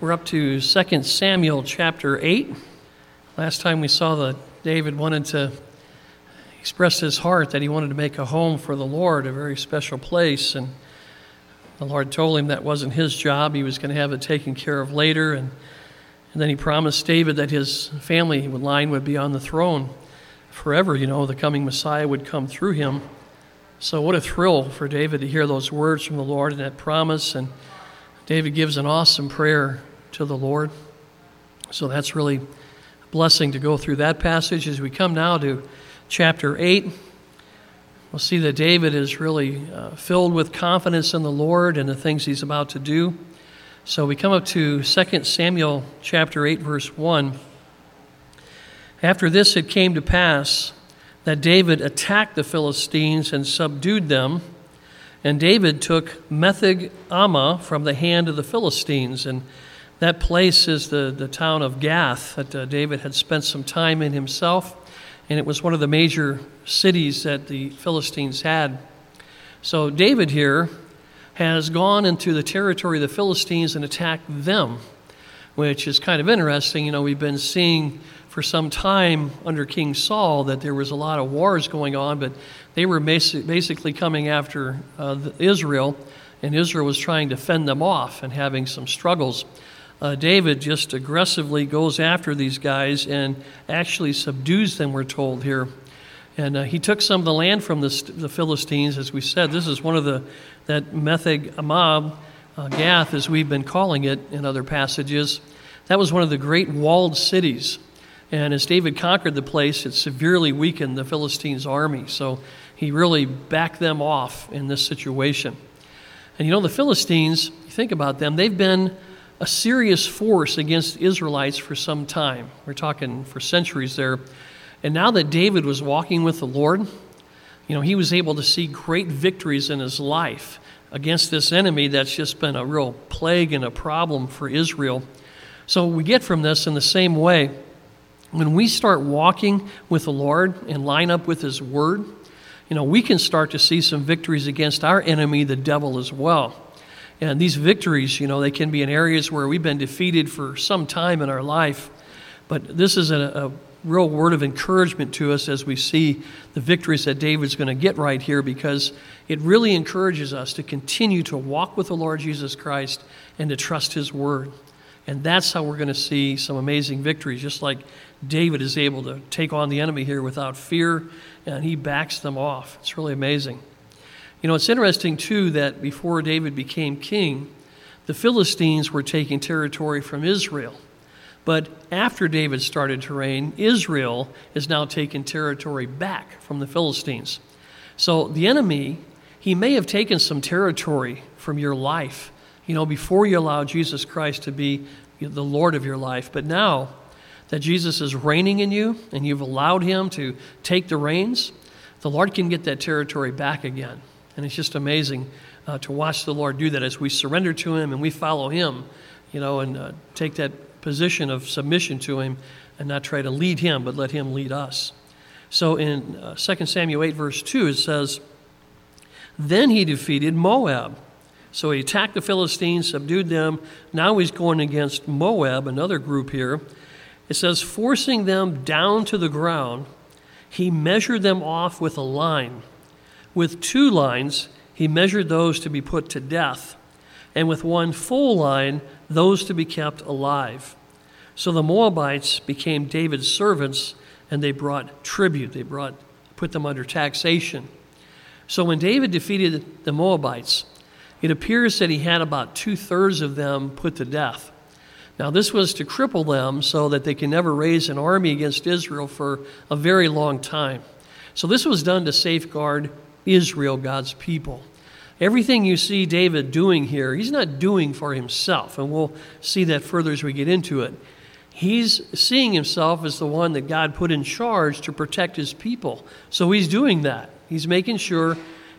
We're up to 2 Samuel chapter 8. Last time we saw that David wanted to express his heart that he wanted to make a home for the Lord, a very special place. And the Lord told him that wasn't his job. He was going to have it taken care of later. And, and then he promised David that his family line would be on the throne forever. You know, the coming Messiah would come through him. So, what a thrill for David to hear those words from the Lord and that promise. And David gives an awesome prayer to the Lord. So that's really a blessing to go through that passage. As we come now to chapter 8, we'll see that David is really uh, filled with confidence in the Lord and the things he's about to do. So we come up to 2 Samuel chapter 8, verse 1. After this, it came to pass that David attacked the Philistines and subdued them. And David took Metheg Ammah from the hand of the Philistines. And that place is the, the town of Gath that uh, David had spent some time in himself. And it was one of the major cities that the Philistines had. So David here has gone into the territory of the Philistines and attacked them, which is kind of interesting. You know, we've been seeing for some time under King Saul that there was a lot of wars going on, but they were basically coming after uh, Israel, and Israel was trying to fend them off and having some struggles. Uh, David just aggressively goes after these guys and actually subdues them, we're told here. And uh, he took some of the land from the, the, Philistines, as we said. This is one of the, that Metheg Ammah, uh, Gath, as we've been calling it in other passages. That was one of the great walled cities. And as David conquered the place, it severely weakened the Philistines' army. So he really backed them off in this situation. And you know, the Philistines, think about them, they've been a serious force against Israelites for some time. We're talking for centuries there. And now that David was walking with the Lord, you know, he was able to see great victories in his life against this enemy that's just been a real plague and a problem for Israel. So we get from this in the same way. When we start walking with the Lord and line up with His Word, you know, we can start to see some victories against our enemy, the devil, as well. And these victories, you know, they can be in areas where we've been defeated for some time in our life. But this is a, a real word of encouragement to us as we see the victories that David's going to get right here because it really encourages us to continue to walk with the Lord Jesus Christ and to trust His Word. And that's how we're going to see some amazing victories, just like David is able to take on the enemy here without fear, and he backs them off. It's really amazing. You know, it's interesting, too, that before David became king, the Philistines were taking territory from Israel. But after David started to reign, Israel is now taking territory back from the Philistines. So the enemy, he may have taken some territory from your life, you know, before you allow Jesus Christ to be the Lord of your life. But now, that Jesus is reigning in you and you've allowed him to take the reins, the Lord can get that territory back again. And it's just amazing uh, to watch the Lord do that as we surrender to him and we follow him, you know, and uh, take that position of submission to him and not try to lead him, but let him lead us. So in uh, 2 Samuel 8, verse 2, it says, Then he defeated Moab. So he attacked the Philistines, subdued them. Now he's going against Moab, another group here. It says, forcing them down to the ground, he measured them off with a line. With two lines, he measured those to be put to death, and with one full line, those to be kept alive. So the Moabites became David's servants, and they brought tribute. They brought, put them under taxation. So when David defeated the Moabites, it appears that he had about two thirds of them put to death. Now, this was to cripple them so that they can never raise an army against Israel for a very long time. So, this was done to safeguard Israel, God's people. Everything you see David doing here, he's not doing for himself, and we'll see that further as we get into it. He's seeing himself as the one that God put in charge to protect his people. So he's doing that. He's making sure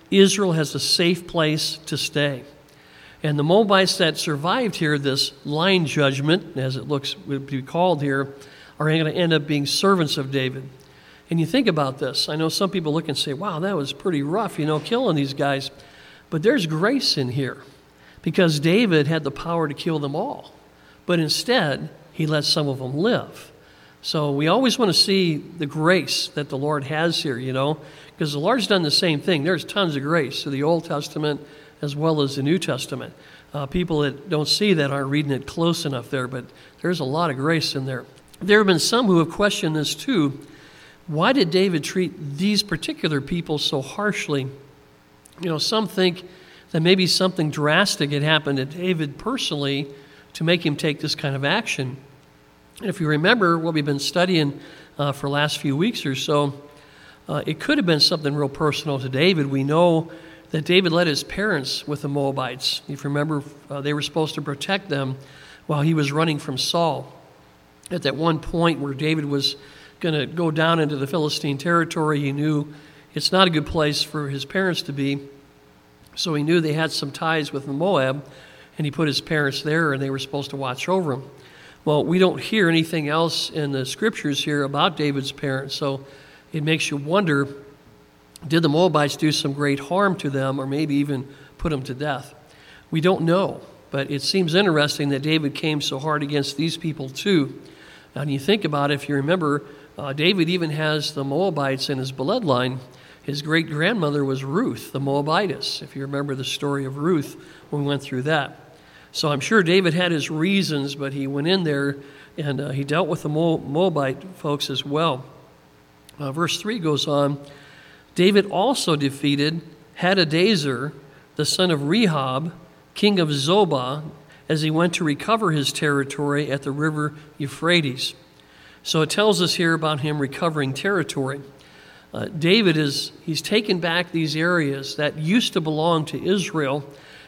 Israel has a safe place to stay. And the Moabites that survived here, this line judgment, as it looks would be called here, are going to end up being servants of David. And you think about this. I know some people look and say, wow, that was pretty rough, you know, killing these guys. But there's grace in here because David had the power to kill them all. but instead, he lets some of them live. So we always want to see the grace that the Lord has here, you know, because the Lord's done the same thing. There's tons of grace to the Old Testament as well as the New Testament. Uh, people that don't see that aren't reading it close enough there, but there's a lot of grace in there. There have been some who have questioned this too. Why did David treat these particular people so harshly? You know, some think that maybe something drastic had happened to David personally to make him take this kind of action. And if you remember what we've been studying uh, for the last few weeks or so, uh, it could have been something real personal to David. We know that David led his parents with the Moabites. If you remember, uh, they were supposed to protect them while he was running from Saul. At that one point where David was going to go down into the Philistine territory, he knew it's not a good place for his parents to be. So he knew they had some ties with Moab, and he put his parents there, and they were supposed to watch over him. Well, we don't hear anything else in the scriptures here about David's parents, so it makes you wonder did the Moabites do some great harm to them, or maybe even put them to death? We don't know, but it seems interesting that David came so hard against these people too. And you think about it, if you remember, uh, David even has the Moabites in his bloodline. His great grandmother was Ruth, the Moabitess, if you remember the story of Ruth when we went through that. So I'm sure David had his reasons, but he went in there and uh, he dealt with the Moabite folks as well. Uh, verse 3 goes on David also defeated Hadadezer, the son of Rehob, king of Zobah, as he went to recover his territory at the river Euphrates. So it tells us here about him recovering territory. Uh, David is he's taken back these areas that used to belong to Israel,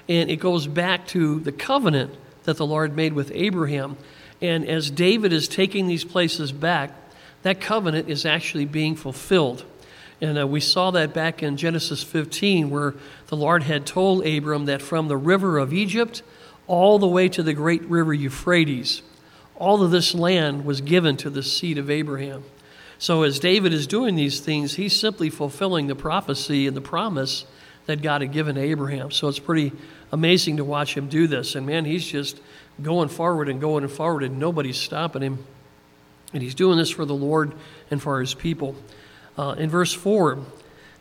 and it goes back to the covenant that the Lord made with Abraham. And as David is taking these places back, that covenant is actually being fulfilled. And uh, we saw that back in Genesis 15, where the Lord had told Abram that from the river of Egypt all the way to the great river Euphrates, all of this land was given to the seed of Abraham. So as David is doing these things, he's simply fulfilling the prophecy and the promise that God had given Abraham. So it's pretty amazing to watch him do this. And man, he's just going forward and going forward, and nobody's stopping him. And he's doing this for the Lord and for his people. Uh, in verse 4, it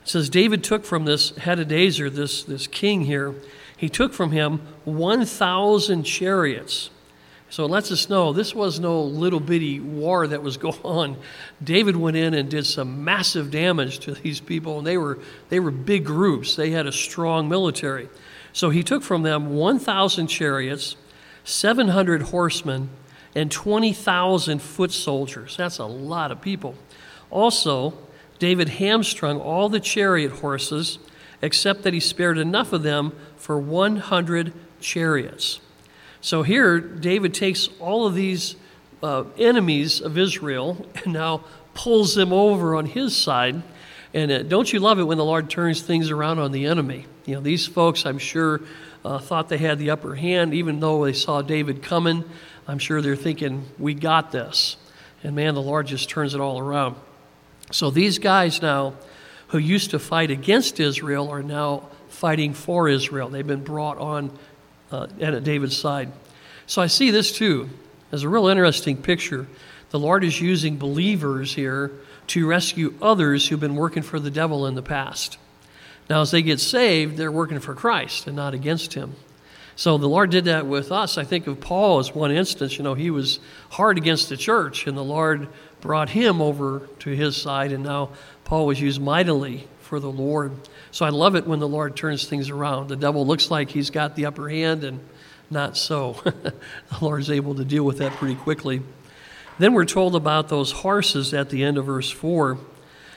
says, David took from this Hadadezer, this, this king here, he took from him 1,000 chariots. So it lets us know this was no little bitty war that was going on. David went in and did some massive damage to these people, and they were, they were big groups. They had a strong military. So he took from them 1,000 chariots, 700 horsemen, and 20,000 foot soldiers. That's a lot of people. Also, David hamstrung all the chariot horses, except that he spared enough of them for 100 chariots. So here, David takes all of these uh, enemies of Israel and now pulls them over on his side. And uh, don't you love it when the Lord turns things around on the enemy? You know, these folks, I'm sure, uh, thought they had the upper hand, even though they saw David coming. I'm sure they're thinking, we got this. And man, the Lord just turns it all around. So these guys now, who used to fight against Israel, are now fighting for Israel. They've been brought on uh, at David's side. So I see this too as a real interesting picture. The Lord is using believers here to rescue others who've been working for the devil in the past. Now, as they get saved, they're working for Christ and not against him. So the Lord did that with us. I think of Paul as one instance. You know, he was hard against the church, and the Lord brought him over to his side, and now Paul was used mightily for the Lord. So I love it when the Lord turns things around. The devil looks like he's got the upper hand, and not so. the Lord's able to deal with that pretty quickly. Then we're told about those horses at the end of verse 4.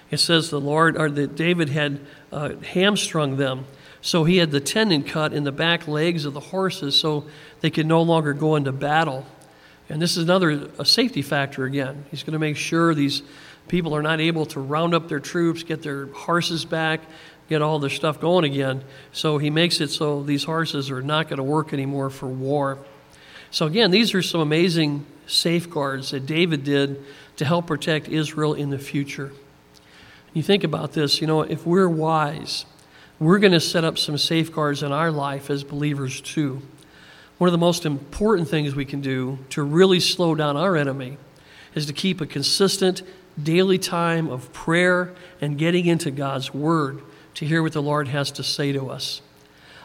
It says the Lord, or that David had uh, hamstrung them. So he had the tendon cut in the back legs of the horses so they could no longer go into battle. And this is another a safety factor again. He's going to make sure these people are not able to round up their troops, get their horses back, get all their stuff going again. So he makes it so these horses are not going to work anymore for war. So again, these are some amazing safeguards that David did to help protect Israel in the future. You think about this, you know, if we're wise, we're going to set up some safeguards in our life as believers too. One of the most important things we can do to really slow down our enemy is to keep a consistent daily time of prayer and getting into God's Word to hear what the Lord has to say to us.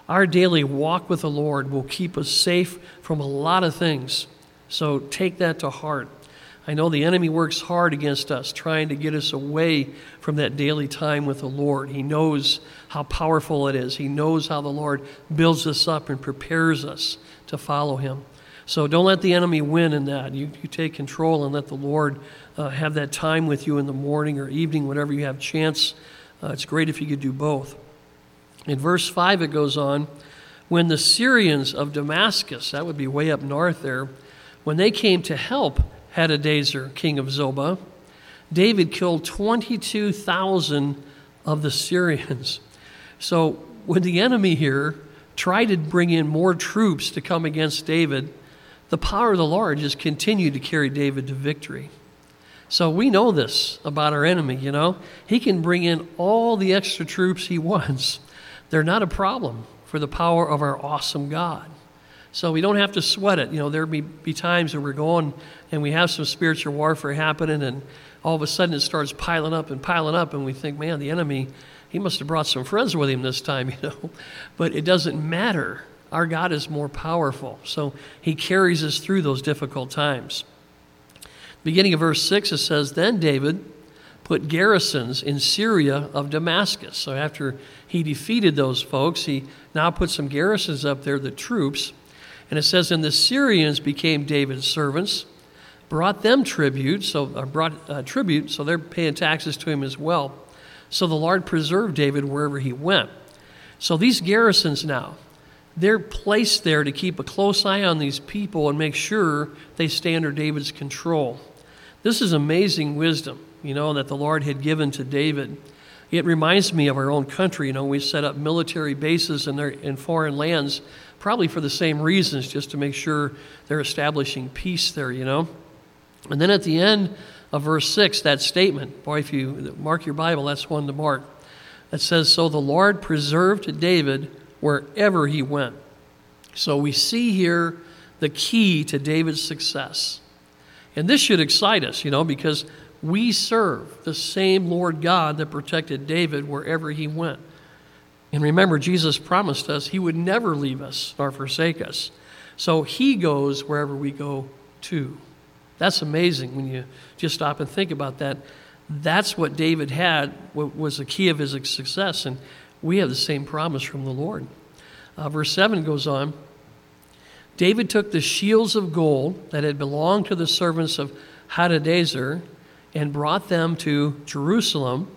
Our daily walk with the Lord will keep us safe from a lot of things. So take that to heart. I know the enemy works hard against us, trying to get us away from that daily time with the Lord. He knows how powerful it is, He knows how the Lord builds us up and prepares us to follow Him. So don't let the enemy win in that. You, you take control and let the Lord uh, have that time with you in the morning or evening, whenever you have chance. Uh, it's great if you could do both. In verse 5, it goes on when the Syrians of Damascus, that would be way up north there, when they came to help Hadadezer, king of Zobah, David killed 22,000 of the Syrians. So when the enemy here tried to bring in more troops to come against David, the power of the Lord just continued to carry David to victory. So we know this about our enemy, you know. He can bring in all the extra troops he wants. They're not a problem for the power of our awesome God. So we don't have to sweat it. You know, there be, be times when we're going and we have some spiritual warfare happening, and all of a sudden it starts piling up and piling up, and we think, man, the enemy, he must have brought some friends with him this time, you know. But it doesn't matter. Our God is more powerful. So he carries us through those difficult times. Beginning of verse 6, it says, Then David put garrisons in Syria of Damascus. So after he defeated those folks, he now put some garrisons up there, the troops. And it says, And the Syrians became David's servants, brought them tribute, so uh, brought uh, tribute, so they're paying taxes to him as well. So the Lord preserved David wherever he went. So these garrisons now, they're placed there to keep a close eye on these people and make sure they stay under David's control. This is amazing wisdom, you know, that the Lord had given to David. It reminds me of our own country. You know, we set up military bases in, their, in foreign lands, probably for the same reasons, just to make sure they're establishing peace there, you know. And then at the end of verse 6, that statement, boy, if you mark your Bible, that's one to mark. That says, So the Lord preserved David wherever he went. So we see here the key to David's success. And this should excite us, you know, because we serve the same Lord God that protected David wherever he went. And remember, Jesus promised us he would never leave us nor forsake us. So he goes wherever we go to. That's amazing when you just stop and think about that. That's what David had, what was the key of his success. And we have the same promise from the Lord. Uh, verse 7 goes on David took the shields of gold that had belonged to the servants of Hadadezer and brought them to Jerusalem.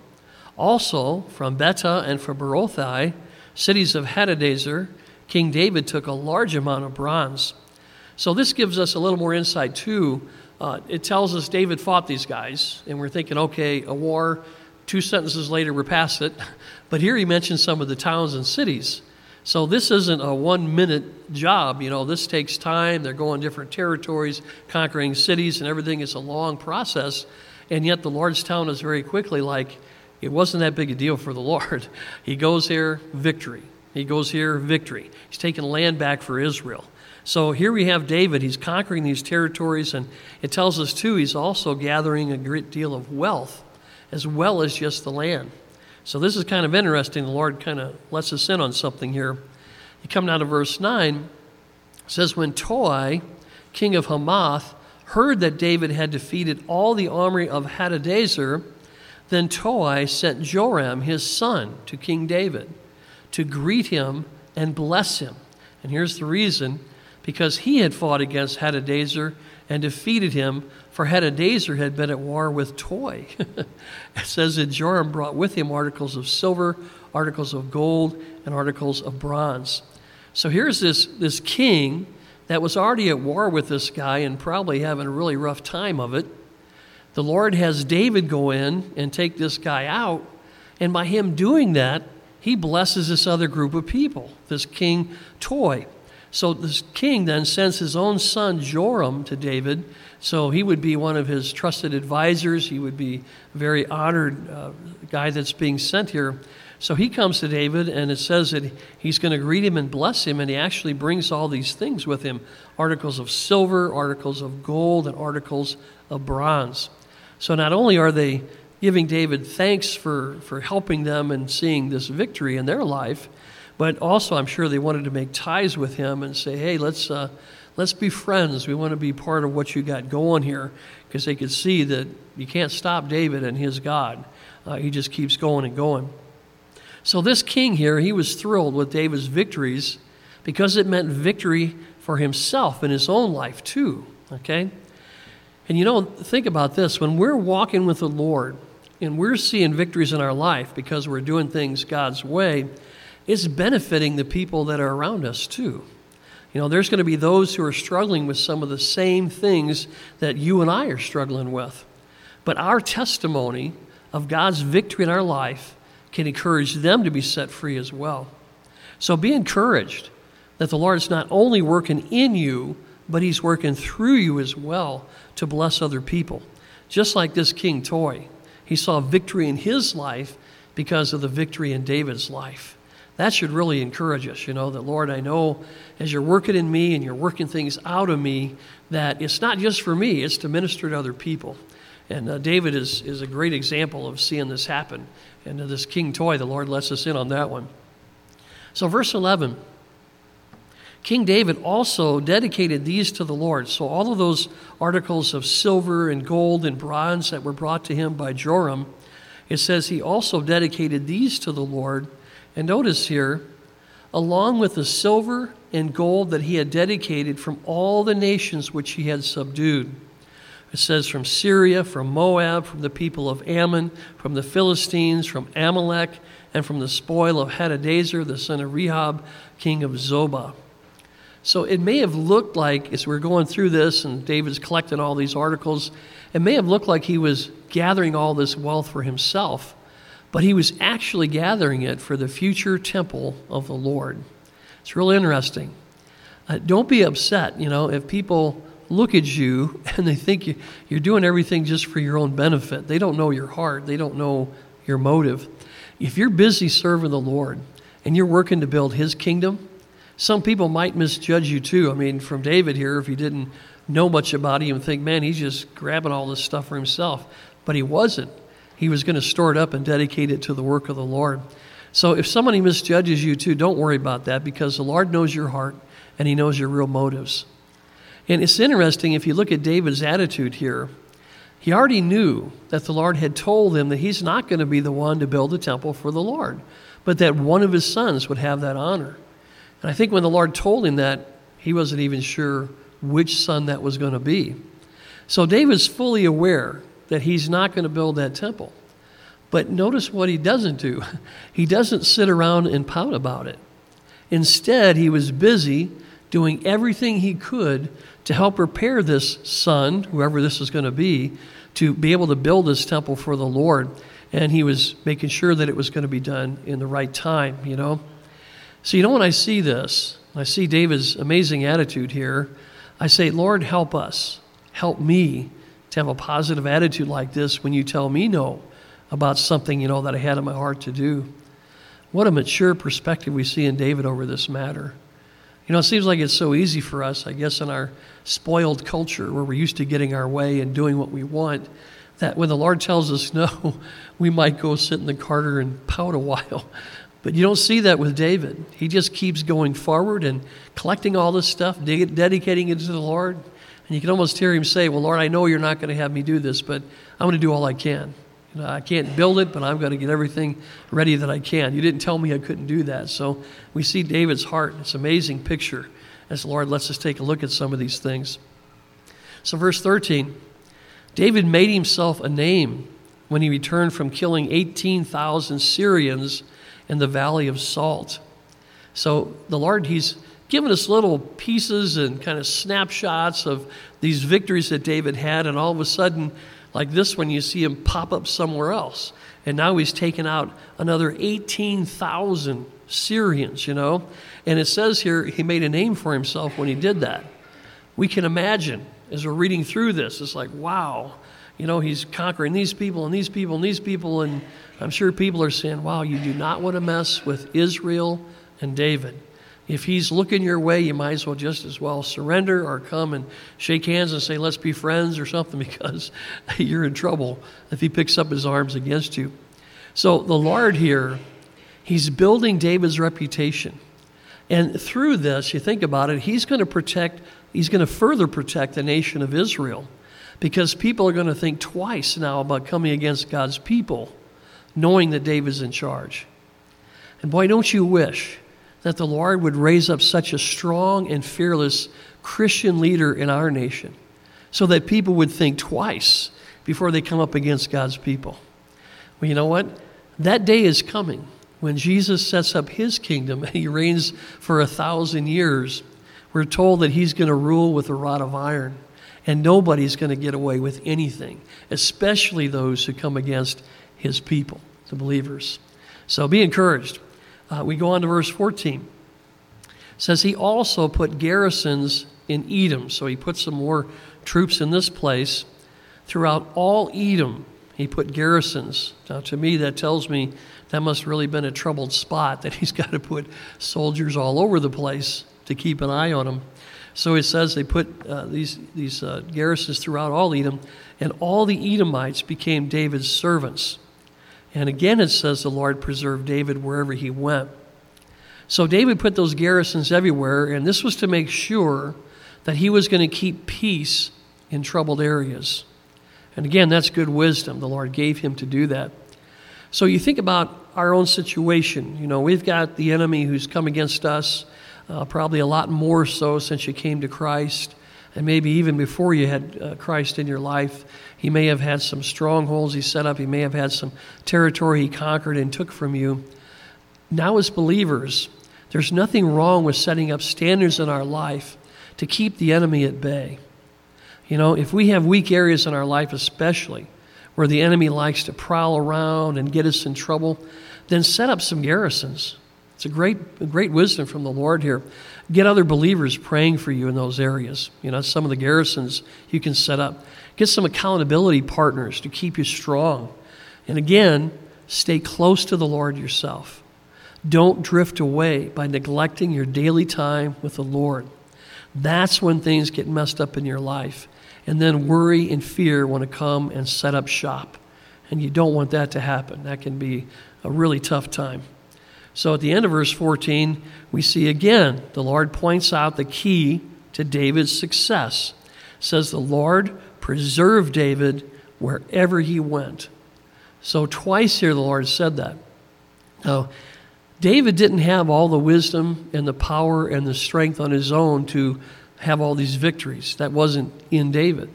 Also, from Betah and from Berothai, cities of Hadadezer, King David took a large amount of bronze. So, this gives us a little more insight, too. Uh, it tells us David fought these guys, and we're thinking, okay, a war. Two sentences later, we're past it. But here he mentions some of the towns and cities. So this isn't a one minute job. You know, this takes time. They're going different territories, conquering cities and everything. It's a long process. And yet the Lord's town is very quickly like, it wasn't that big a deal for the Lord. He goes here, victory. He goes here, victory. He's taking land back for Israel. So here we have David. He's conquering these territories, and it tells us, too, he's also gathering a great deal of wealth as well as just the land. So this is kind of interesting. The Lord kind of lets us in on something here. You come down to verse 9. It says, When Toi, king of Hamath, heard that David had defeated all the army of Hadadezer, then Toi sent Joram, his son, to King David to greet him and bless him. And here's the reason because he had fought against Hadadezer and defeated him, for Hadadezer had been at war with Toi. it says that Joram brought with him articles of silver, articles of gold, and articles of bronze. So here's this, this king that was already at war with this guy and probably having a really rough time of it. The Lord has David go in and take this guy out, and by him doing that, he blesses this other group of people, this king Toi. So this king then sends his own son Joram to David. So he would be one of his trusted advisors. He would be a very honored uh, guy that's being sent here. So he comes to David, and it says that he's going to greet him and bless him, and he actually brings all these things with him articles of silver, articles of gold, and articles of bronze. So not only are they giving David thanks for, for helping them and seeing this victory in their life, but also I'm sure they wanted to make ties with him and say, hey, let's, uh, let's be friends. We want to be part of what you got going here because they could see that you can't stop David and his God. Uh, he just keeps going and going. So, this king here, he was thrilled with David's victories because it meant victory for himself in his own life, too. Okay? And you know, think about this when we're walking with the Lord and we're seeing victories in our life because we're doing things God's way, it's benefiting the people that are around us, too. You know, there's going to be those who are struggling with some of the same things that you and I are struggling with. But our testimony of God's victory in our life can encourage them to be set free as well. So be encouraged that the Lord is not only working in you, but He's working through you as well to bless other people. Just like this King Toi, he saw victory in his life because of the victory in David's life. That should really encourage us, you know, that Lord, I know as you're working in me and you're working things out of me, that it's not just for me, it's to minister to other people. And uh, David is, is a great example of seeing this happen. And uh, this King Toi, the Lord lets us in on that one. So, verse 11 King David also dedicated these to the Lord. So, all of those articles of silver and gold and bronze that were brought to him by Joram, it says he also dedicated these to the Lord. And notice here, along with the silver and gold that he had dedicated from all the nations which he had subdued. It says from Syria, from Moab, from the people of Ammon, from the Philistines, from Amalek, and from the spoil of Hadadezer, the son of Rehob, king of Zobah. So it may have looked like, as we're going through this and David's collecting all these articles, it may have looked like he was gathering all this wealth for himself, but he was actually gathering it for the future temple of the Lord. It's really interesting. Uh, don't be upset, you know, if people look at you and they think you, you're doing everything just for your own benefit. They don't know your heart, they don't know your motive. If you're busy serving the Lord and you're working to build His kingdom, some people might misjudge you too. I mean, from David here, if you didn't know much about him think, man, he's just grabbing all this stuff for himself. But he wasn't. He was going to store it up and dedicate it to the work of the Lord. So if somebody misjudges you too, don't worry about that because the Lord knows your heart and he knows your real motives. And it's interesting if you look at David's attitude here. He already knew that the Lord had told him that he's not going to be the one to build a temple for the Lord, but that one of his sons would have that honor. And I think when the Lord told him that, he wasn't even sure which son that was going to be. So David's fully aware that he's not going to build that temple. But notice what he doesn't do. He doesn't sit around and pout about it. Instead, he was busy doing everything he could to help prepare this son, whoever this is going to be, to be able to build this temple for the Lord. And he was making sure that it was going to be done in the right time, you know. So, you know, when I see this, I see David's amazing attitude here, I say, Lord, help us. Help me to have a positive attitude like this when you tell me no about something, you know, that I had in my heart to do. What a mature perspective we see in David over this matter. You know, it seems like it's so easy for us, I guess, in our spoiled culture where we're used to getting our way and doing what we want, that when the Lord tells us no, we might go sit in the corner and pout a while. But you don't see that with David. He just keeps going forward and collecting all this stuff, dedicating it to the Lord. And you can almost hear him say, Well, Lord, I know you're not going to have me do this, but I'm going to do all I can. You know, I can't build it, but I'm going to get everything ready that I can. You didn't tell me I couldn't do that. So we see David's heart. It's an amazing picture as the Lord lets us take a look at some of these things. So, verse 13 David made himself a name when he returned from killing 18,000 Syrians in the Valley of Salt. So the Lord, He's given us little pieces and kind of snapshots of these victories that David had, and all of a sudden, like this one, you see him pop up somewhere else. And now he's taken out another 18,000 Syrians, you know? And it says here he made a name for himself when he did that. We can imagine as we're reading through this, it's like, wow, you know, he's conquering these people and these people and these people. And I'm sure people are saying, wow, you do not want to mess with Israel and David. If he's looking your way, you might as well just as well surrender or come and shake hands and say, let's be friends or something because you're in trouble if he picks up his arms against you. So the Lord here, he's building David's reputation. And through this, you think about it, he's going to protect, he's going to further protect the nation of Israel because people are going to think twice now about coming against God's people, knowing that David's in charge. And boy, don't you wish that the Lord would raise up such a strong and fearless Christian leader in our nation so that people would think twice before they come up against God's people. Well, you know what? That day is coming when Jesus sets up his kingdom and he reigns for a thousand years. We're told that he's going to rule with a rod of iron, and nobody's going to get away with anything, especially those who come against his people, the believers. So be encouraged. Uh, we go on to verse 14. It says he also put garrisons in Edom. So he put some more troops in this place. Throughout all Edom, he put garrisons. Now, to me, that tells me that must really been a troubled spot that he's got to put soldiers all over the place to keep an eye on them. So it says they put uh, these, these uh, garrisons throughout all Edom, and all the Edomites became David's servants. And again, it says the Lord preserved David wherever he went. So David put those garrisons everywhere, and this was to make sure that he was going to keep peace in troubled areas. And again, that's good wisdom. The Lord gave him to do that. So you think about our own situation. You know, we've got the enemy who's come against us, uh, probably a lot more so since you came to Christ. And maybe even before you had uh, Christ in your life, he may have had some strongholds he set up. He may have had some territory he conquered and took from you. Now, as believers, there's nothing wrong with setting up standards in our life to keep the enemy at bay. You know, if we have weak areas in our life, especially where the enemy likes to prowl around and get us in trouble, then set up some garrisons. It's a great, a great wisdom from the Lord here. Get other believers praying for you in those areas. You know, some of the garrisons you can set up. Get some accountability partners to keep you strong. And again, stay close to the Lord yourself. Don't drift away by neglecting your daily time with the Lord. That's when things get messed up in your life. And then worry and fear want to come and set up shop. And you don't want that to happen. That can be a really tough time. So at the end of verse 14, we see again the Lord points out the key to David's success. It says the Lord preserved David wherever he went. So twice here the Lord said that. Now, David didn't have all the wisdom and the power and the strength on his own to have all these victories. That wasn't in David.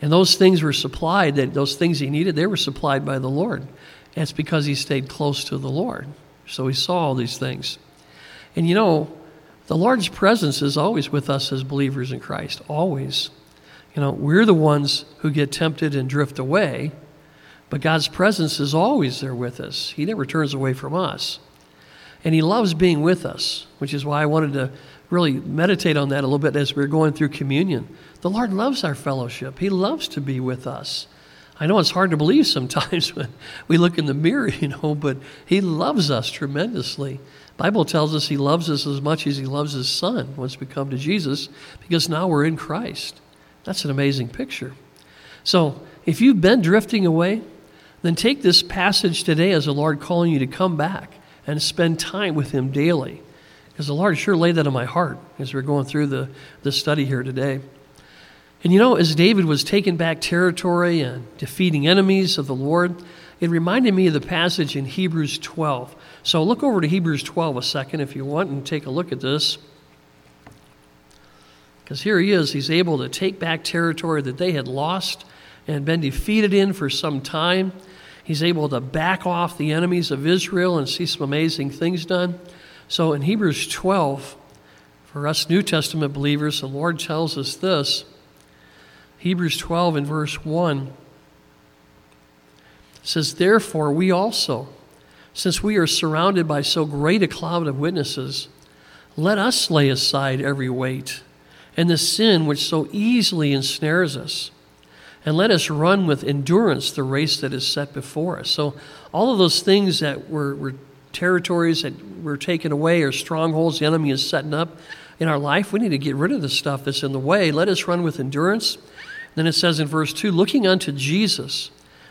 And those things were supplied, that those things he needed, they were supplied by the Lord. That's because he stayed close to the Lord. So he saw all these things. And you know, the Lord's presence is always with us as believers in Christ, always. You know, we're the ones who get tempted and drift away, but God's presence is always there with us. He never turns away from us. And He loves being with us, which is why I wanted to really meditate on that a little bit as we we're going through communion. The Lord loves our fellowship, He loves to be with us. I know it's hard to believe sometimes when we look in the mirror, you know, but he loves us tremendously. Bible tells us he loves us as much as he loves his son once we come to Jesus because now we're in Christ. That's an amazing picture. So, if you've been drifting away, then take this passage today as the Lord calling you to come back and spend time with him daily. Because the Lord sure laid that on my heart as we're going through the, the study here today. And you know, as David was taking back territory and defeating enemies of the Lord, it reminded me of the passage in Hebrews 12. So look over to Hebrews 12 a second if you want and take a look at this. Because here he is, he's able to take back territory that they had lost and been defeated in for some time. He's able to back off the enemies of Israel and see some amazing things done. So in Hebrews 12, for us New Testament believers, the Lord tells us this Hebrews 12 and verse 1 says, Therefore, we also, since we are surrounded by so great a cloud of witnesses, let us lay aside every weight and the sin which so easily ensnares us, and let us run with endurance the race that is set before us. So, all of those things that were, were territories that were taken away or strongholds the enemy is setting up in our life, we need to get rid of the stuff that's in the way. Let us run with endurance. Then it says in verse 2 looking unto Jesus,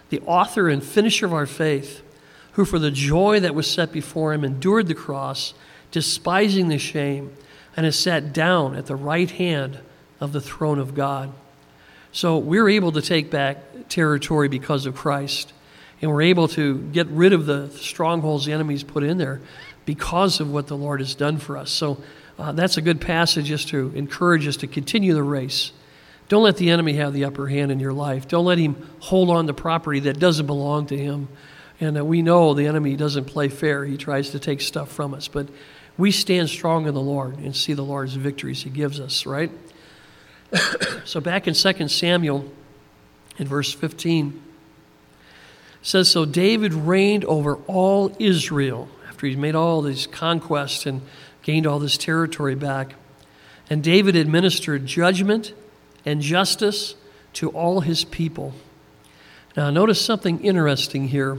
the author and finisher of our faith, who for the joy that was set before him endured the cross, despising the shame, and has sat down at the right hand of the throne of God. So we're able to take back territory because of Christ. And we're able to get rid of the strongholds the enemy's put in there because of what the Lord has done for us. So uh, that's a good passage just to encourage us to continue the race. Don't let the enemy have the upper hand in your life. Don't let him hold on to property that doesn't belong to him. And uh, we know the enemy doesn't play fair. He tries to take stuff from us. But we stand strong in the Lord and see the Lord's victories he gives us, right? so back in 2 Samuel, in verse 15, says, So David reigned over all Israel after he's made all these conquests and gained all this territory back. And David administered judgment and justice to all his people. Now, notice something interesting here.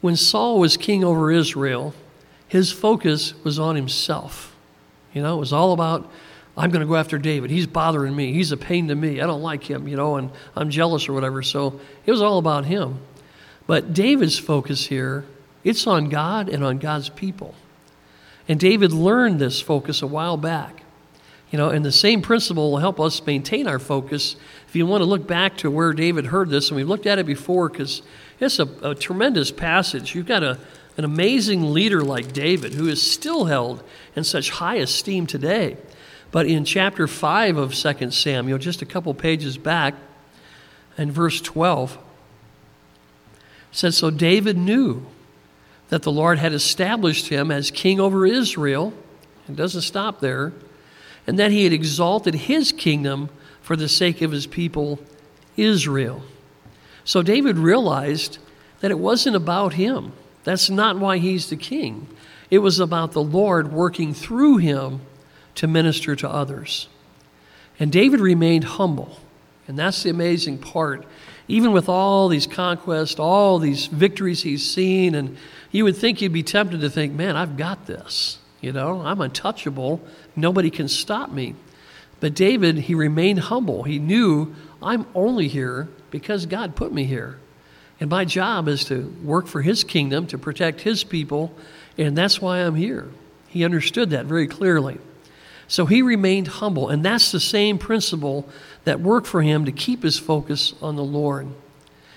When Saul was king over Israel, his focus was on himself. You know, it was all about, I'm going to go after David. He's bothering me. He's a pain to me. I don't like him, you know, and I'm jealous or whatever. So it was all about him. But David's focus here, it's on God and on God's people. And David learned this focus a while back. You know, and the same principle will help us maintain our focus. If you want to look back to where David heard this, and we've looked at it before because it's a, a, tremendous passage. You've got a, an amazing leader like David who is still held in such high esteem today. But in chapter 5 of 2 Samuel, just a couple pages back, and verse 12, says, So David knew that the Lord had established him as king over Israel. It doesn't stop there and that he had exalted his kingdom for the sake of his people, Israel. So David realized that it wasn't about him. That's not why he's the king. It was about the Lord working through him to minister to others. And David remained humble. And that's the amazing part. Even with all these conquests, all these victories he's seen, and you would think you'd be tempted to think, man, I've got this. You know, I'm untouchable. Nobody can stop me. But David, he remained humble. He knew I'm only here because God put me here. And my job is to work for his kingdom, to protect his people, and that's why I'm here. He understood that very clearly. So he remained humble, and that's the same principle that worked for him to keep his focus on the Lord.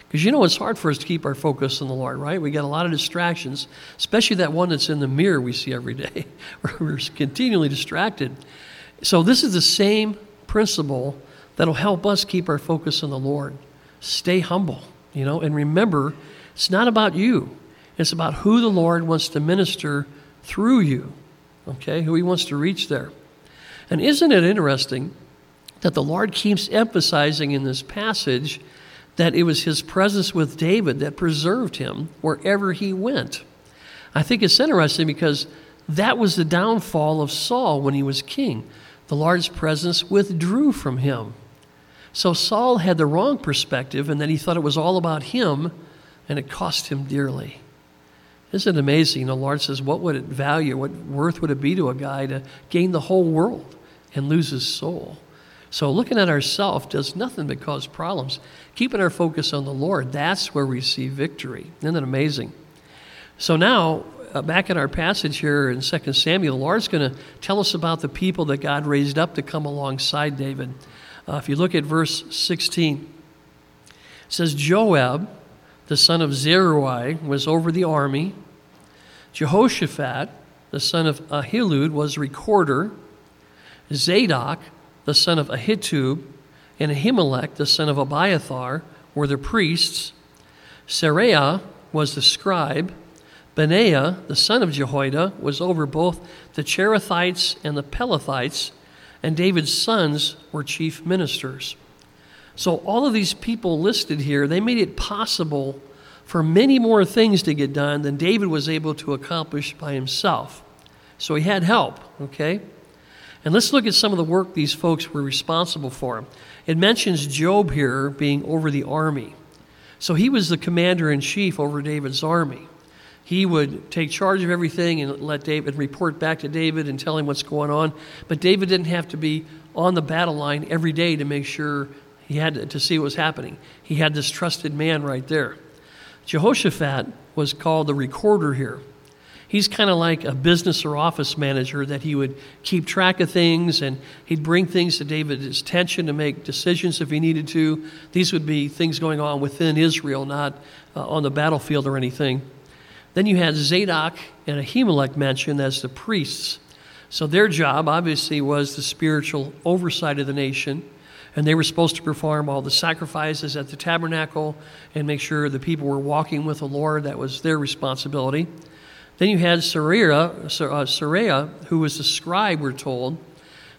Because you know it's hard for us to keep our focus on the Lord, right? We got a lot of distractions, especially that one that's in the mirror we see every day. We're continually distracted. So this is the same principle that'll help us keep our focus on the Lord. Stay humble, you know, and remember it's not about you. It's about who the Lord wants to minister through you. Okay? Who he wants to reach there. And isn't it interesting that the Lord keeps emphasizing in this passage that it was his presence with David that preserved him wherever he went. I think it's interesting because that was the downfall of Saul when he was king. The Lord's presence withdrew from him. So Saul had the wrong perspective, and then he thought it was all about him, and it cost him dearly. Isn't it amazing? The Lord says, What would it value, what worth would it be to a guy to gain the whole world and lose his soul? So looking at ourselves does nothing but cause problems. Keeping our focus on the Lord, that's where we see victory. Isn't that amazing? So now, uh, back in our passage here in 2 Samuel, the Lord's going to tell us about the people that God raised up to come alongside David. Uh, if you look at verse 16, it says, Joab, the son of Zeruiah, was over the army. Jehoshaphat, the son of Ahilud, was recorder. Zadok, the son of Ahitub, and Ahimelech, the son of Abiathar, were the priests. Seraiah was the scribe. Benaiah, the son of Jehoiada, was over both the Cherethites and the Pelethites, and David's sons were chief ministers. So, all of these people listed here, they made it possible for many more things to get done than David was able to accomplish by himself. So, he had help, okay? And let's look at some of the work these folks were responsible for. It mentions Joab here being over the army. So he was the commander in chief over David's army. He would take charge of everything and let David report back to David and tell him what's going on. But David didn't have to be on the battle line every day to make sure he had to, to see what was happening. He had this trusted man right there. Jehoshaphat was called the recorder here. He's kind of like a business or office manager that he would keep track of things and he'd bring things to David's attention to make decisions if he needed to. These would be things going on within Israel, not uh, on the battlefield or anything. Then you had Zadok and Ahimelech mentioned as the priests. So their job obviously was the spiritual oversight of the nation and they were supposed to perform all the sacrifices at the tabernacle and make sure the people were walking with the Lord. That was their responsibility. Then you had Seraiah, uh, who was the scribe, we're told.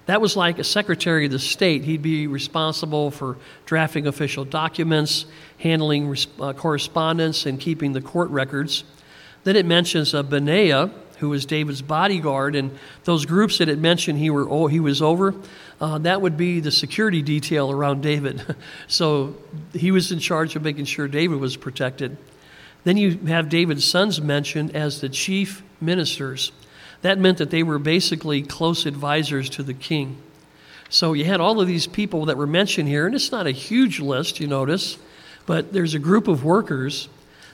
That was like a secretary of the state. He'd be responsible for drafting official documents, handling uh, correspondence, and keeping the court records. Then it mentions uh, Benaiah, who was David's bodyguard, and those groups that it mentioned he, were, he was over, uh, that would be the security detail around David. so he was in charge of making sure David was protected. Then you have David's sons mentioned as the chief ministers. That meant that they were basically close advisors to the king. So you had all of these people that were mentioned here, and it's not a huge list, you notice, but there's a group of workers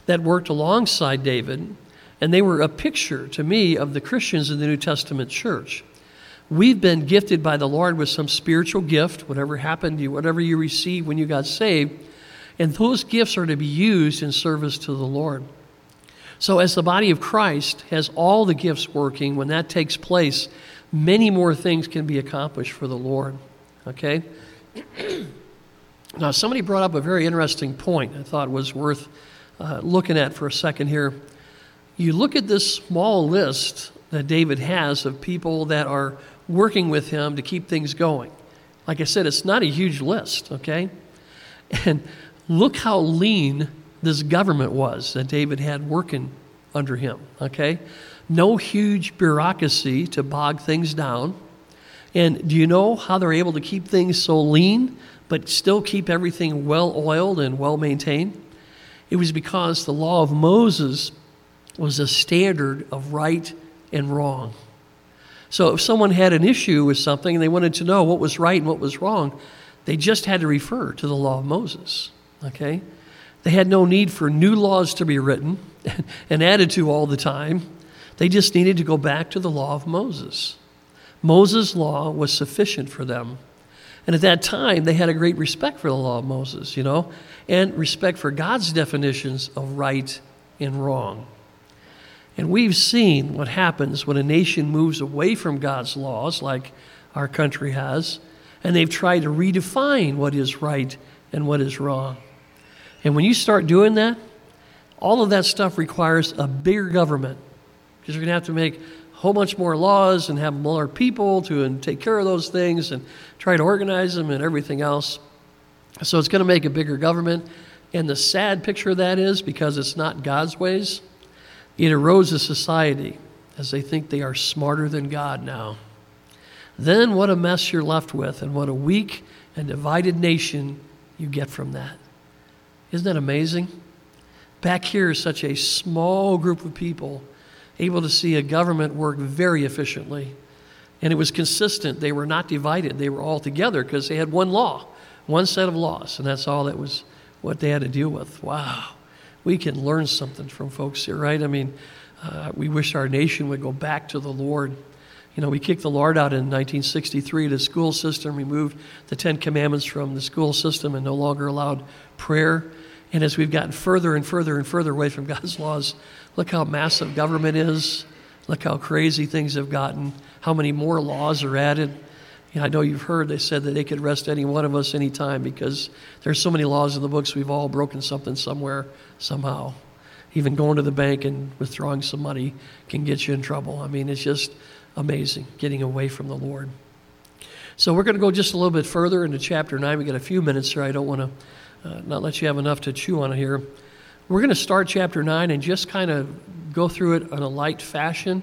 that worked alongside David and they were a picture to me of the Christians in the New Testament church. We've been gifted by the Lord with some spiritual gift, whatever happened to you, whatever you received when you got saved, and those gifts are to be used in service to the Lord. So, as the body of Christ has all the gifts working, when that takes place, many more things can be accomplished for the Lord. Okay? now, somebody brought up a very interesting point I thought was worth uh, looking at for a second here you look at this small list that David has of people that are working with him to keep things going. Like I said, it's not a huge list, okay? And look how lean this government was that David had working under him, okay? No huge bureaucracy to bog things down. And do you know how they're able to keep things so lean, but still keep everything well oiled and well maintained? It was because the law of Moses was a standard of right and wrong. So if someone had an issue with something and they wanted to know what was right and what was wrong, they just had to refer to the law of Moses. Okay? They had no need for new laws to be written and added to all the time. They just needed to go back to the law of Moses. Moses' law was sufficient for them. And at that time, they had a great respect for the law of Moses, you know, and respect for God's definitions of right and wrong. And we've seen what happens when a nation moves away from God's laws, like our country has, and they've tried to redefine what is right and what is wrong. And when you start doing that, all of that stuff requires a bigger government because you're going to have to make whole bunch more laws and have more people to and take care of those things and try to organize them and everything else. So it's going to make a bigger government. And the sad picture of that is because it's not God's ways it erodes a society as they think they are smarter than God now. Then what a mess you're left with, and what a weak and divided nation you get from that. Isn't that amazing? Back here is such a small group of people able to see a government work very efficiently. And it was consistent. They were not divided, they were all together because they had one law, one set of laws, and that's all that was what they had to deal with. Wow we can learn something from folks here, right? I mean, uh, we wish our nation would go back to the Lord. You know, we kicked the Lord out in 1963. The school system removed the Ten Commandments from the school system and no longer allowed prayer. And as we've gotten further and further and further away from God's laws, look how massive government is. Look how crazy things have gotten, how many more laws are added. You know, I know you've heard they said that they could arrest any one of us anytime because there's so many laws in the books, we've all broken something somewhere somehow. Even going to the bank and withdrawing some money can get you in trouble. I mean, it's just amazing getting away from the Lord. So we're going to go just a little bit further into chapter 9. We've got a few minutes here. I don't want to uh, not let you have enough to chew on here. We're going to start chapter 9 and just kind of go through it in a light fashion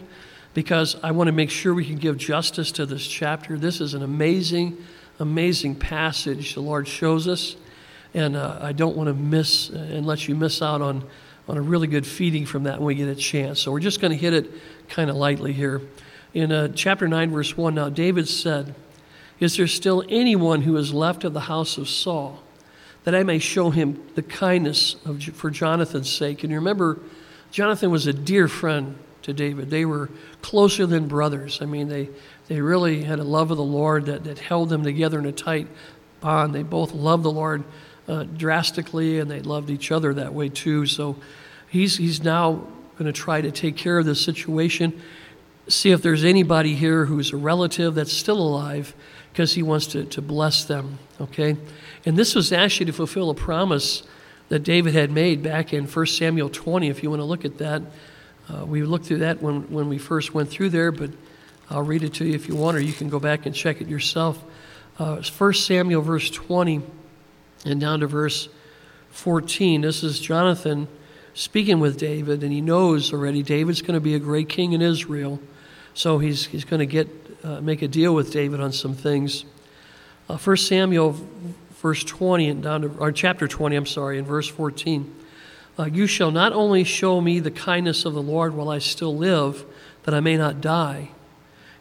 because I want to make sure we can give justice to this chapter. This is an amazing, amazing passage the Lord shows us, and uh, I don't want to miss and let you miss out on, on a really good feeding from that when we get a chance. So we're just going to hit it kind of lightly here. In uh, chapter 9, verse 1, now David said, Is there still anyone who is left of the house of Saul, that I may show him the kindness of, for Jonathan's sake? And you remember, Jonathan was a dear friend to David. They were closer than brothers. I mean, they, they really had a love of the Lord that, that held them together in a tight bond. They both loved the Lord uh, drastically, and they loved each other that way too. So he's, he's now going to try to take care of this situation, see if there's anybody here who's a relative that's still alive, because he wants to, to bless them. Okay? And this was actually to fulfill a promise that David had made back in 1 Samuel 20, if you want to look at that. Uh, we looked through that when, when we first went through there, but I'll read it to you if you want, or you can go back and check it yourself. Uh, 1 Samuel, verse 20, and down to verse 14. This is Jonathan speaking with David, and he knows already David's going to be a great king in Israel. So he's, he's going to get, uh, make a deal with David on some things. Uh, 1 Samuel, verse 20, and down to, or chapter 20, I'm sorry, in verse 14 uh, You shall not only show me the kindness of the Lord while I still live, that I may not die.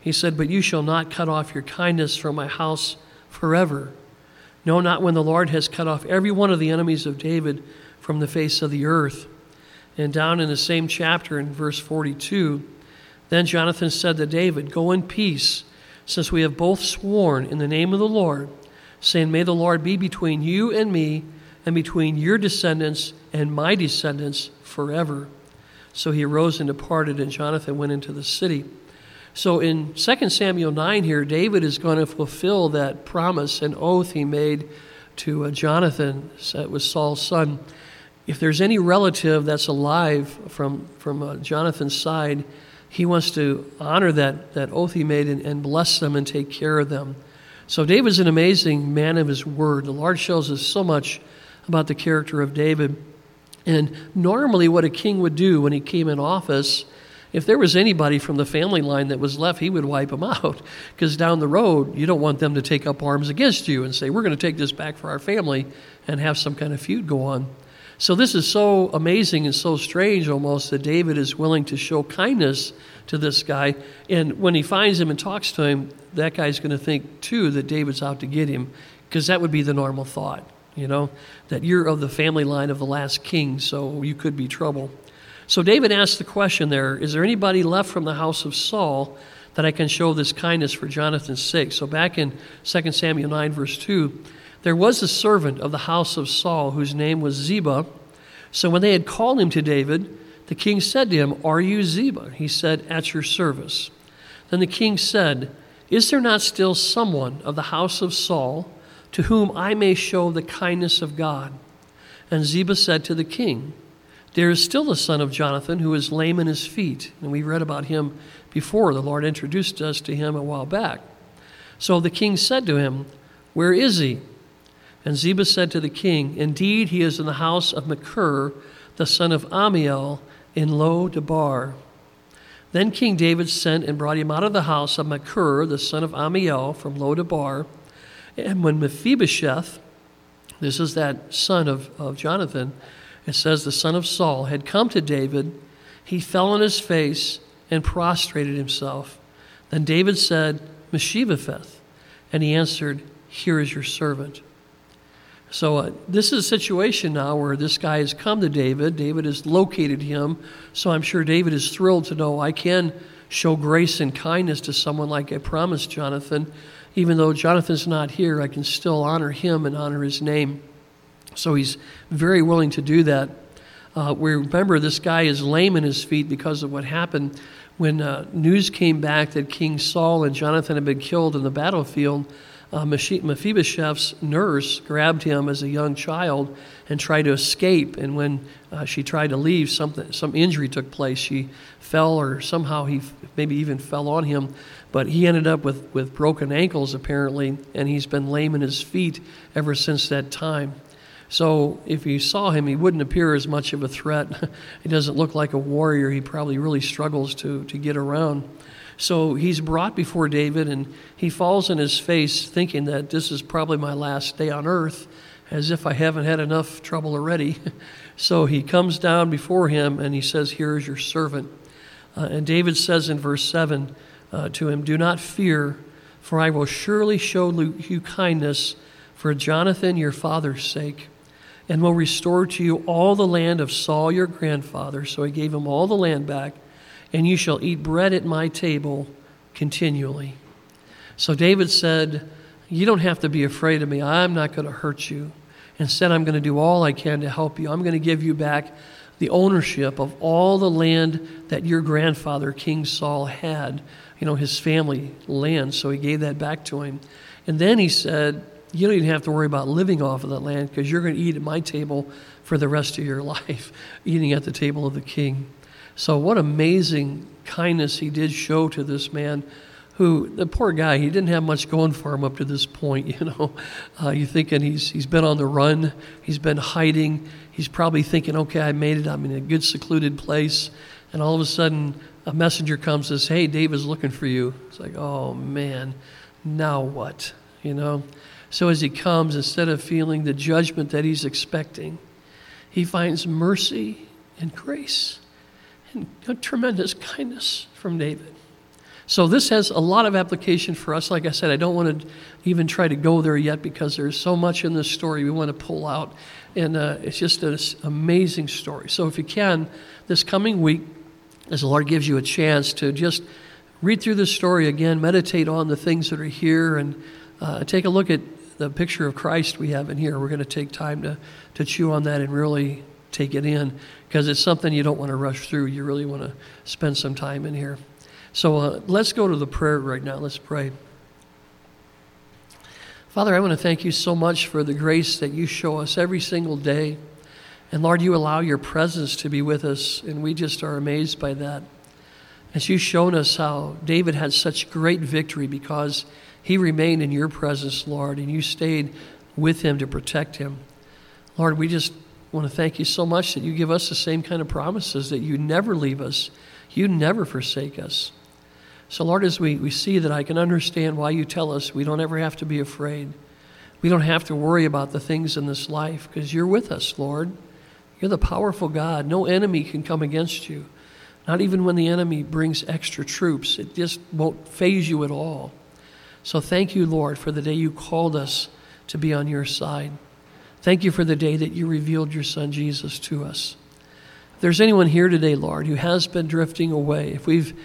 He said, But you shall not cut off your kindness from my house forever. No, not when the Lord has cut off every one of the enemies of David from the face of the earth. And down in the same chapter, in verse 42, then Jonathan said to David, Go in peace, since we have both sworn in the name of the Lord, saying, May the Lord be between you and me and between your descendants and my descendants forever. So he arose and departed, and Jonathan went into the city. So in 2 Samuel 9 here, David is going to fulfill that promise and oath he made to uh, Jonathan, that was Saul's son. If there's any relative that's alive from, from uh, Jonathan's side, he wants to honor that, that oath he made and, and bless them and take care of them. So David's an amazing man of his word. The Lord shows us so much about the character of David. And normally, what a king would do when he came in office, if there was anybody from the family line that was left, he would wipe them out. Because down the road, you don't want them to take up arms against you and say, We're going to take this back for our family and have some kind of feud go on. So, this is so amazing and so strange almost that David is willing to show kindness to this guy. And when he finds him and talks to him, that guy's going to think, too, that David's out to get him, because that would be the normal thought you know, that you're of the family line of the last king, so you could be trouble. So David asks the question there Is there anybody left from the house of Saul that I can show this kindness for Jonathan's sake? So back in 2 Samuel 9, verse 2, there was a servant of the house of Saul whose name was Ziba. So when they had called him to David, the king said to him, Are you Ziba? He said, At your service. Then the king said, Is there not still someone of the house of Saul? to whom I may show the kindness of God. And Ziba said to the king, There is still the son of Jonathan who is lame in his feet. And we read about him before. The Lord introduced us to him a while back. So the king said to him, Where is he? And Ziba said to the king, Indeed, he is in the house of Machir, the son of Ammiel, in Lo Debar. Then King David sent and brought him out of the house of Machir, the son of Ammiel, from Lo Debar and when Mephibosheth, this is that son of, of Jonathan, it says the son of Saul, had come to David, he fell on his face and prostrated himself. Then David said, Mephibosheth. And he answered, Here is your servant. So, uh, this is a situation now where this guy has come to David. David has located him. So, I'm sure David is thrilled to know I can show grace and kindness to someone like I promised Jonathan even though Jonathan's not here, I can still honor him and honor his name. So he's very willing to do that. Uh, we remember this guy is lame in his feet because of what happened when uh, news came back that King Saul and Jonathan had been killed in the battlefield. Uh, Mephibosheth's nurse grabbed him as a young child and tried to escape. And when uh, she tried to leave, something, some injury took place. She fell, or somehow he maybe even fell on him. But he ended up with, with broken ankles, apparently, and he's been lame in his feet ever since that time. So if you saw him, he wouldn't appear as much of a threat. he doesn't look like a warrior. He probably really struggles to, to get around. So he's brought before David, and he falls on his face, thinking that this is probably my last day on earth, as if I haven't had enough trouble already. so he comes down before him, and he says, Here is your servant. Uh, and David says in verse 7 uh, to him, Do not fear, for I will surely show you kindness for Jonathan your father's sake, and will restore to you all the land of Saul your grandfather. So he gave him all the land back and you shall eat bread at my table continually. So David said, You don't have to be afraid of me. I'm not going to hurt you. Instead, I'm going to do all I can to help you. I'm going to give you back the ownership of all the land that your grandfather, King Saul, had, you know, his family land. So he gave that back to him. And then he said, You don't even have to worry about living off of that land because you're going to eat at my table for the rest of your life, eating at the table of the king. So, what amazing kindness he did show to this man who, the poor guy, he didn't have much going for him up to this point, you know. Uh, you're thinking he's, he's been on the run, he's been hiding, he's probably thinking, okay, I made it, I'm in a good secluded place. And all of a sudden, a messenger comes and says, hey, David's looking for you. It's like, oh man, now what? You know? So as he comes, instead of feeling the judgment that he's expecting, he finds mercy and grace and tremendous kindness from David. So this has a lot of application for us. Like I said, I don't want to even try to go there yet because there's so much in this story we want to pull out. And uh, it's just an amazing story. So if you can, this coming week, as the Lord gives you a chance to just read through the story again, meditate on the things that are here, and uh, take a look at the picture of Christ we have in here. We're going to take time to, to chew on that and really take it in because it's something you don't want to rush through. You really want to spend some time in here. So uh, let's go to the prayer right now. Let's pray. Father, I want to thank you so much for the grace that you show us every single day. And Lord, you allow your presence to be with us, and we just are amazed by that. As you've shown us how David had such great victory because he remained in your presence, Lord, and you stayed with him to protect him. Lord, we just I want to thank you so much that you give us the same kind of promises that you never leave us, you never forsake us. So, Lord, as we, we see that, I can understand why you tell us we don't ever have to be afraid. We don't have to worry about the things in this life because you're with us, Lord. You're the powerful God. No enemy can come against you. Not even when the enemy brings extra troops, it just won't faze you at all. So, thank you, Lord, for the day you called us to be on your side. Thank you for the day that you revealed your Son Jesus to us. If there's anyone here today, Lord, who has been drifting away, if we've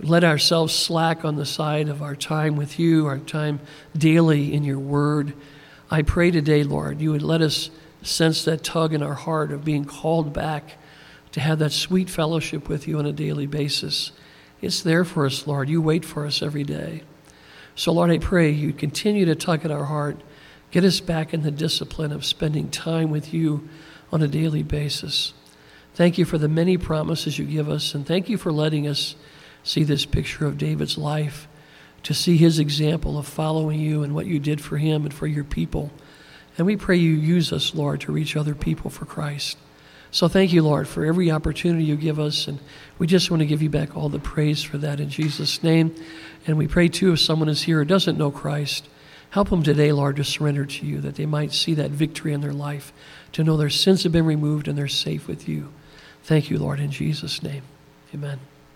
let ourselves slack on the side of our time with you, our time daily in your word, I pray today, Lord, you would let us sense that tug in our heart of being called back to have that sweet fellowship with you on a daily basis. It's there for us, Lord. You wait for us every day. So, Lord, I pray you continue to tug at our heart Get us back in the discipline of spending time with you on a daily basis. Thank you for the many promises you give us, and thank you for letting us see this picture of David's life, to see his example of following you and what you did for him and for your people. And we pray you use us, Lord, to reach other people for Christ. So thank you, Lord, for every opportunity you give us. And we just want to give you back all the praise for that in Jesus' name. And we pray, too, if someone is here who doesn't know Christ, Help them today, Lord, to surrender to you, that they might see that victory in their life, to know their sins have been removed and they're safe with you. Thank you, Lord, in Jesus' name. Amen.